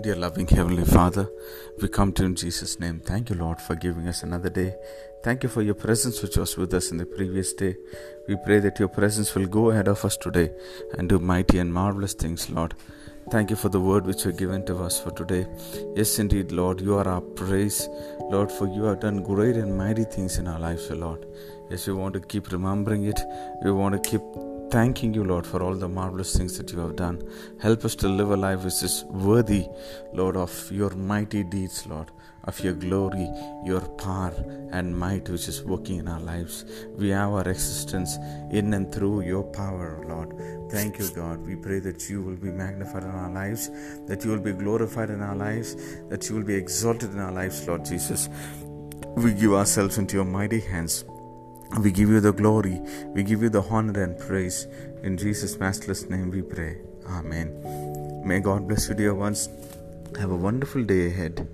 Dear loving Heavenly Father, we come to you in Jesus' name. Thank you, Lord, for giving us another day. Thank you for your presence which was with us in the previous day. We pray that your presence will go ahead of us today and do mighty and marvelous things, Lord. Thank you for the word which you have given to us for today. Yes, indeed, Lord, you are our praise, Lord, for you have done great and mighty things in our lives, Lord. Yes, we want to keep remembering it. We want to keep thanking you, Lord, for all the marvelous things that you have done. Help us to live a life which is worthy, Lord, of your mighty deeds, Lord, of your glory, your power and might which is working in our lives. We have our existence in and through your power, Lord. Thank you, God. We pray that you will be magnified in our lives, that you will be glorified in our lives, that you will be exalted in our lives, Lord Jesus. We give ourselves into your mighty hands. We give you the glory, we give you the honor and praise. In Jesus' matchless name we pray. Amen. May God bless you, dear ones. Have a wonderful day ahead.